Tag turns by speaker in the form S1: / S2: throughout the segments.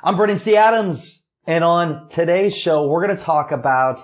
S1: I'm Brandon T. Adams, and on today's show, we're going to talk about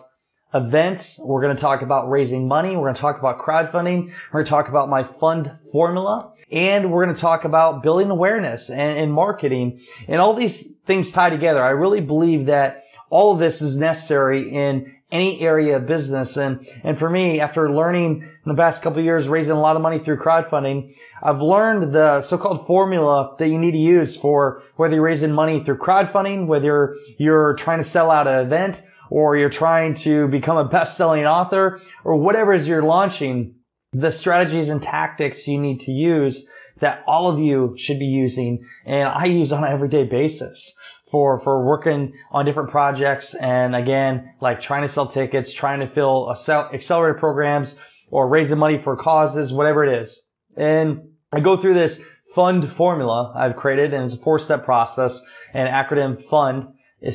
S1: events. We're going to talk about raising money. We're going to talk about crowdfunding. We're going to talk about my fund formula, and we're going to talk about building awareness and, and marketing, and all these things tie together. I really believe that all of this is necessary in any area of business. And, and for me, after learning in the past couple years, raising a lot of money through crowdfunding, I've learned the so-called formula that you need to use for whether you're raising money through crowdfunding, whether you're trying to sell out an event, or you're trying to become a best-selling author, or whatever is you're launching, the strategies and tactics you need to use that all of you should be using and I use on an everyday basis for, for working on different projects and again, like trying to sell tickets, trying to fill accelerator programs or raising money for causes, whatever it is. And I go through this fund formula I've created and it's a four step process and acronym fund.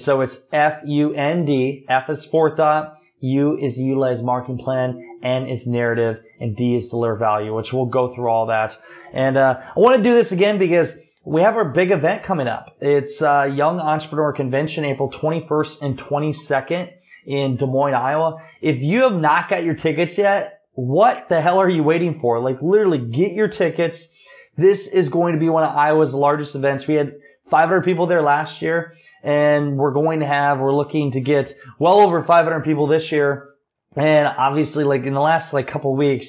S1: So it's F-U-N-D. F is forethought. U is utilize marketing plan. N is narrative and D is deliver value, which we'll go through all that. And, uh, I want to do this again because we have our big event coming up. It's uh, Young Entrepreneur Convention, April 21st and 22nd in Des Moines, Iowa. If you have not got your tickets yet, what the hell are you waiting for? Like literally get your tickets. This is going to be one of Iowa's largest events. We had 500 people there last year and we're going to have, we're looking to get well over 500 people this year. And obviously like in the last like couple weeks,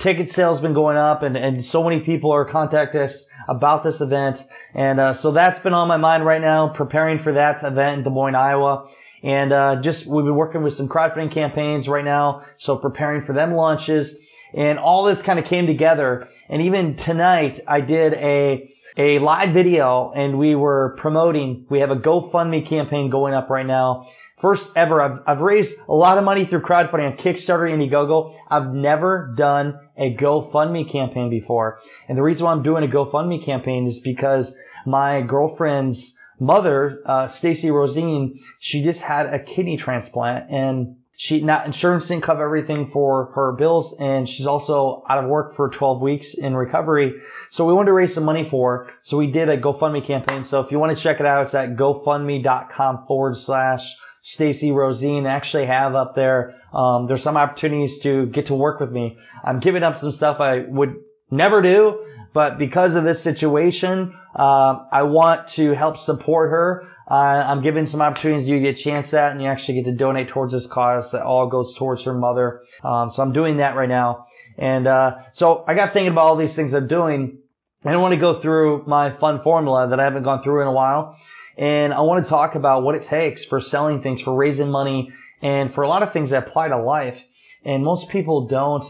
S1: ticket sales been going up and, and so many people are contacting us about this event. And uh, so that's been on my mind right now, preparing for that event in Des Moines, Iowa. And uh, just we've been working with some crowdfunding campaigns right now, so preparing for them launches. And all this kind of came together. And even tonight, I did a a live video, and we were promoting. We have a GoFundMe campaign going up right now First ever, I've, I've raised a lot of money through crowdfunding on Kickstarter, Indiegogo. I've never done a GoFundMe campaign before. And the reason why I'm doing a GoFundMe campaign is because my girlfriend's mother, uh, Stacy Rosine, she just had a kidney transplant and she not insurance didn't cover everything for her bills and she's also out of work for 12 weeks in recovery. So we wanted to raise some money for her. So we did a GoFundMe campaign. So if you want to check it out, it's at gofundme.com forward slash Stacy Rosine actually have up there. Um, there's some opportunities to get to work with me. I'm giving up some stuff I would never do, but because of this situation, uh, I want to help support her. Uh, I'm giving some opportunities you get a chance at, and you actually get to donate towards this cause that all goes towards her mother. Um, so I'm doing that right now. And uh, so I got thinking about all these things I'm doing. I don't want to go through my fund formula that I haven't gone through in a while. And I want to talk about what it takes for selling things, for raising money, and for a lot of things that apply to life. And most people don't,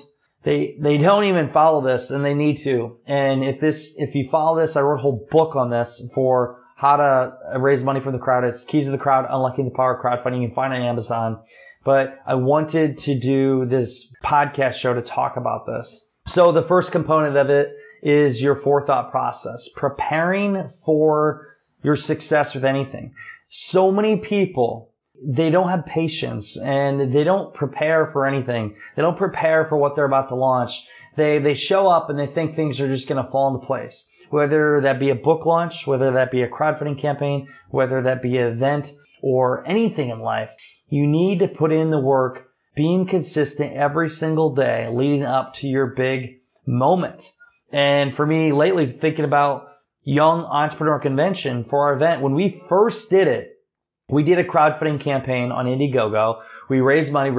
S1: they, they don't even follow this and they need to. And if this, if you follow this, I wrote a whole book on this for how to raise money from the crowd. It's Keys of the Crowd, Unlocking the Power of Crowdfunding. You can find it on Amazon. But I wanted to do this podcast show to talk about this. So the first component of it is your forethought process, preparing for your success with anything. So many people, they don't have patience and they don't prepare for anything. They don't prepare for what they're about to launch. They, they show up and they think things are just going to fall into place. Whether that be a book launch, whether that be a crowdfunding campaign, whether that be an event or anything in life, you need to put in the work, being consistent every single day leading up to your big moment. And for me lately, thinking about Young Entrepreneur Convention for our event. When we first did it, we did a crowdfunding campaign on Indiegogo. We raised money.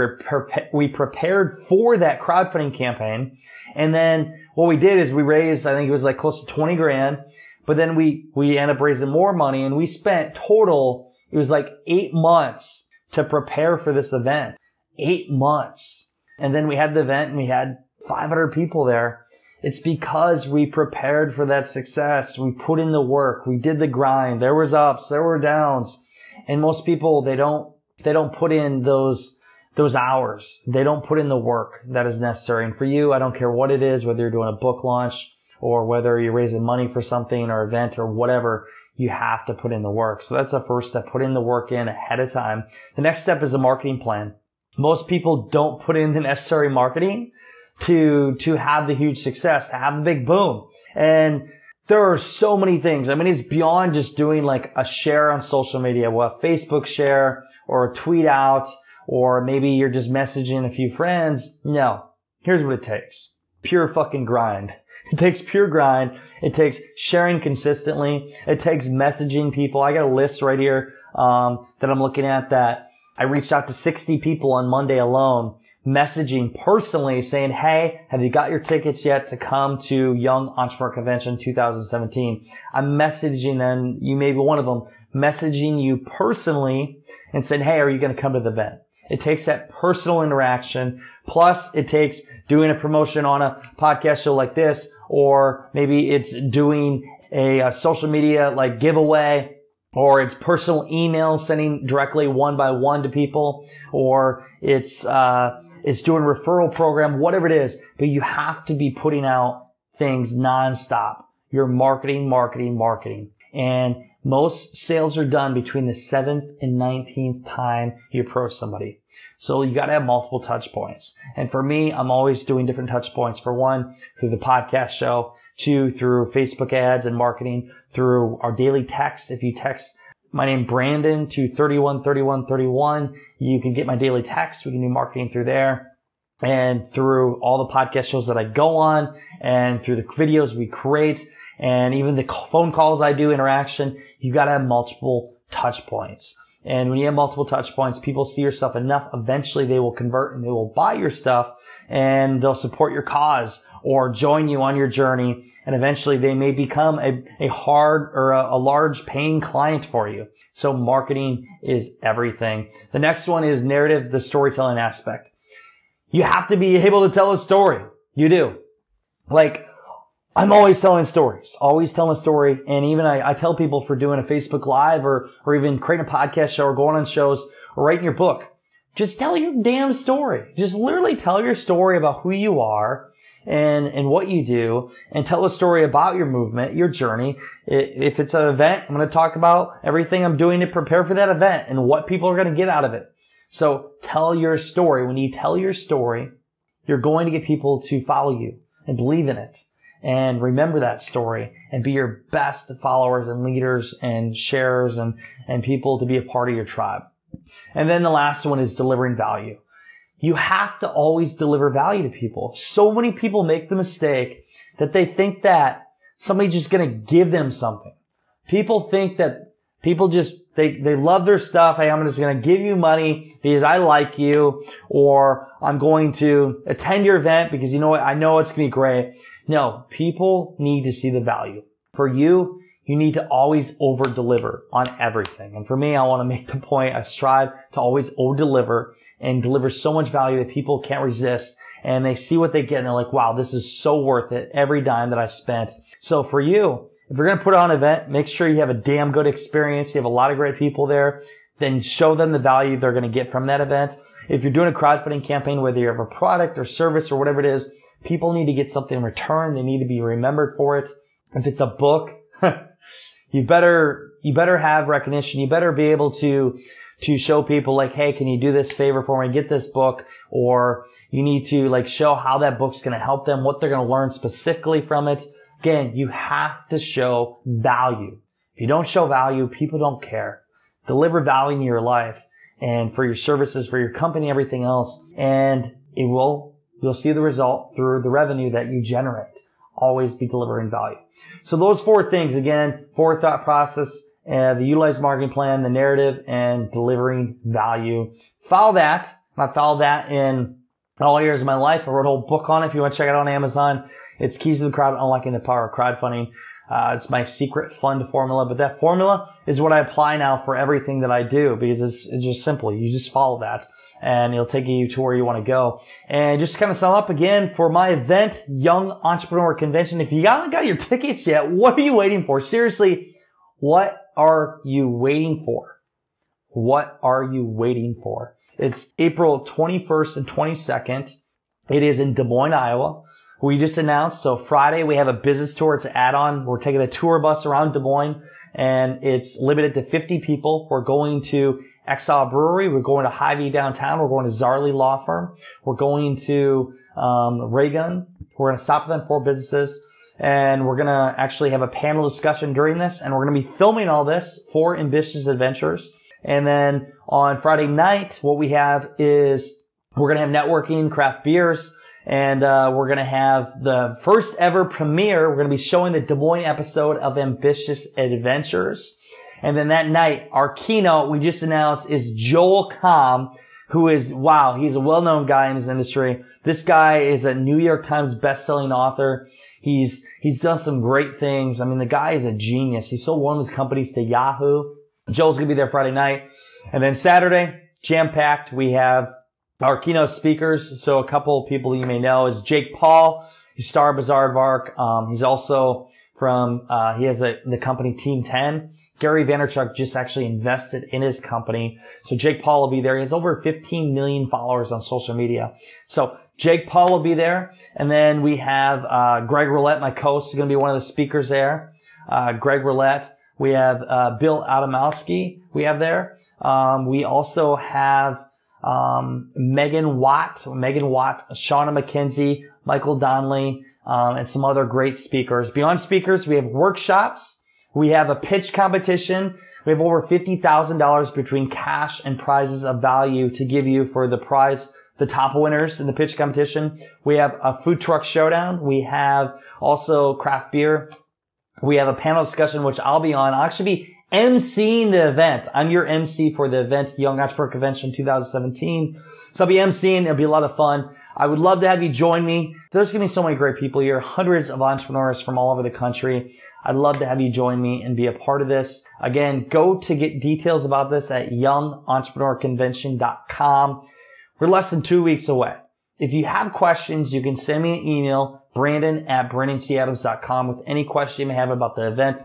S1: We prepared for that crowdfunding campaign. And then what we did is we raised, I think it was like close to 20 grand. But then we, we ended up raising more money and we spent total, it was like eight months to prepare for this event. Eight months. And then we had the event and we had 500 people there. It's because we prepared for that success. We put in the work. We did the grind. There was ups. There were downs. And most people, they don't, they don't put in those, those hours. They don't put in the work that is necessary. And for you, I don't care what it is, whether you're doing a book launch or whether you're raising money for something or event or whatever, you have to put in the work. So that's the first step. Put in the work in ahead of time. The next step is a marketing plan. Most people don't put in the necessary marketing to, to have the huge success, to have the big boom. And there are so many things. I mean, it's beyond just doing like a share on social media, well, a Facebook share or a tweet out, or maybe you're just messaging a few friends. No. Here's what it takes. Pure fucking grind. It takes pure grind. It takes sharing consistently. It takes messaging people. I got a list right here, um, that I'm looking at that I reached out to 60 people on Monday alone messaging personally saying, Hey, have you got your tickets yet to come to Young Entrepreneur Convention 2017? I'm messaging them. You may be one of them messaging you personally and saying, Hey, are you going to come to the event? It takes that personal interaction. Plus it takes doing a promotion on a podcast show like this, or maybe it's doing a, a social media like giveaway or it's personal email sending directly one by one to people, or it's uh, it's doing referral program, whatever it is. But you have to be putting out things nonstop. You're marketing, marketing, marketing, and most sales are done between the seventh and nineteenth time you approach somebody. So you got to have multiple touch points. And for me, I'm always doing different touch points. For one, through the podcast show, two, through Facebook ads and marketing, through our daily text. If you text my name Brandon to 313131, you can get my daily text. We can do marketing through there and through all the podcast shows that I go on and through the videos we create and even the phone calls I do interaction. You got to have multiple touch points. And when you have multiple touch points, people see your stuff enough. Eventually they will convert and they will buy your stuff and they'll support your cause or join you on your journey. And eventually they may become a, a hard or a, a large paying client for you. So marketing is everything. The next one is narrative, the storytelling aspect. You have to be able to tell a story. You do. Like, I'm always telling stories, always telling a story. And even I, I tell people for doing a Facebook live or, or even creating a podcast show or going on shows or writing your book, just tell your damn story. Just literally tell your story about who you are and, and what you do and tell a story about your movement, your journey. If it's an event, I'm going to talk about everything I'm doing to prepare for that event and what people are going to get out of it. So tell your story. When you tell your story, you're going to get people to follow you and believe in it and remember that story and be your best followers and leaders and sharers and, and people to be a part of your tribe. And then the last one is delivering value. You have to always deliver value to people. So many people make the mistake that they think that somebody's just going to give them something. People think that people just, they, they love their stuff. Hey, I'm just going to give you money because I like you or I'm going to attend your event because you know what? I know it's going to be great. No, people need to see the value. For you, you need to always over deliver on everything. And for me, I want to make the point, I strive to always over deliver and deliver so much value that people can't resist and they see what they get and they're like, wow, this is so worth it every dime that I spent. So for you, if you're going to put on an event, make sure you have a damn good experience. You have a lot of great people there. Then show them the value they're going to get from that event. If you're doing a crowdfunding campaign, whether you have a product or service or whatever it is, People need to get something in return. They need to be remembered for it. If it's a book, you better, you better have recognition. You better be able to, to show people like, hey, can you do this favor for me? Get this book. Or you need to like show how that book's going to help them, what they're going to learn specifically from it. Again, you have to show value. If you don't show value, people don't care. Deliver value in your life and for your services, for your company, everything else. And it will You'll see the result through the revenue that you generate. Always be delivering value. So those four things, again, forethought process, uh, the utilized marketing plan, the narrative, and delivering value. Follow that. I followed that in all areas of my life. I wrote a whole book on it. If you want to check it out on Amazon, it's Keys to the Crowd, Unlocking the Power of Crowdfunding. Uh, it's my secret fund formula, but that formula is what I apply now for everything that I do because it's, it's just simple. You just follow that and it'll take you to where you want to go. And just to kind of sum up again for my event, Young Entrepreneur Convention, if you haven't got your tickets yet, what are you waiting for? Seriously, what are you waiting for? What are you waiting for? It's April 21st and 22nd. It is in Des Moines, Iowa. We just announced, so Friday we have a business tour. It's an add-on. We're taking a tour bus around Des Moines and it's limited to 50 people. We're going to Exile Brewery. We're going to Hy-Vee downtown. We're going to Zarley Law Firm. We're going to um, Raygun. We're going to stop at them four businesses and we're to actually have a panel discussion during this and we're to be filming all this for Ambitious Adventures. And then on Friday night, what we have is we're to have networking, craft beers, and uh, we're to have the first ever premiere. We're to be showing the Des Moines episode of Ambitious Adventures. And then that night, our keynote we just announced is Joel Comm, who is, wow, he's a well-known guy in his industry. This guy is a New York Times best-selling author. He's, he's done some great things. I mean, the guy is a genius. He sold one of his companies to Yahoo. Joel's going to be there Friday night. And then Saturday, jam-packed, we have our keynote speakers. So a couple of people you may know is Jake Paul. He's star Bizaardvark. Um, he's also from, uh, he has a, the company Team 10. Gary Vaynerchuk just actually invested in his company. So Jake Paul will be there. He has over 15 million followers on social media. So Jake Paul will be there. And then we have, uh, Greg Rollett, my co-host, is going to be one of the speakers there. Uh, Greg Rollett. We have, uh, Bill Adamowski we have there. Um, we also have, um, Megan Watt, Megan Watt, Shauna McKenzie, Michael Donnelly, um, and some other great speakers. Beyond speakers, we have workshops. We have a pitch competition. We have over $50,000 between cash and prizes of value to give you for the prize, the top winners in the pitch competition. We have a food truck showdown. We have also craft beer. We have a panel discussion, which I'll be on. I'll actually be emceeing the event. I'm your MC for the event, Young Entrepreneur Convention 2017. So I'll be emceeing. It'll be a lot of fun. I would love to have you join me. There's going to be so many great people here, hundreds of entrepreneurs from all over the country. I'd love to have you join me and be a part of this. Again, go to get details about this at youngentrepreneur.convention.com. We're less than two weeks away. If you have questions, you can send me an email, brandon at brandontadams.com with any question you may have about the event.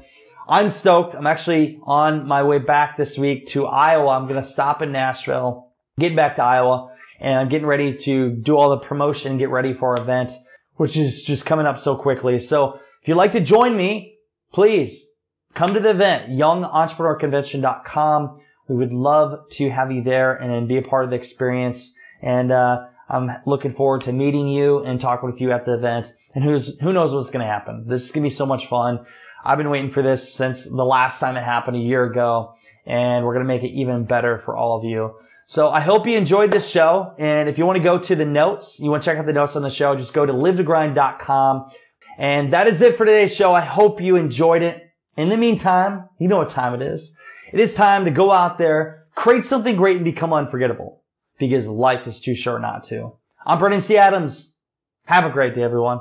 S1: I'm stoked. I'm actually on my way back this week to Iowa. I'm going to stop in Nashville, get back to Iowa, and I'm getting ready to do all the promotion, and get ready for our event, which is just coming up so quickly. So if you'd like to join me, please come to the event, youngentrepreneur.convention.com. We would love to have you there and be a part of the experience. And, uh, I'm looking forward to meeting you and talking with you at the event. And who's, who knows what's going to happen. This is going to be so much fun. I've been waiting for this since the last time it happened a year ago, and we're going to make it even better for all of you. So I hope you enjoyed this show, and if you want to go to the notes, you want to check out the notes on the show, just go to livetogrind.com. And that is it for today's show. I hope you enjoyed it. In the meantime, you know what time it is. It is time to go out there, create something great, and become unforgettable. Because life is too short not to. I'm Brandon T. Adams. Have a great day, everyone.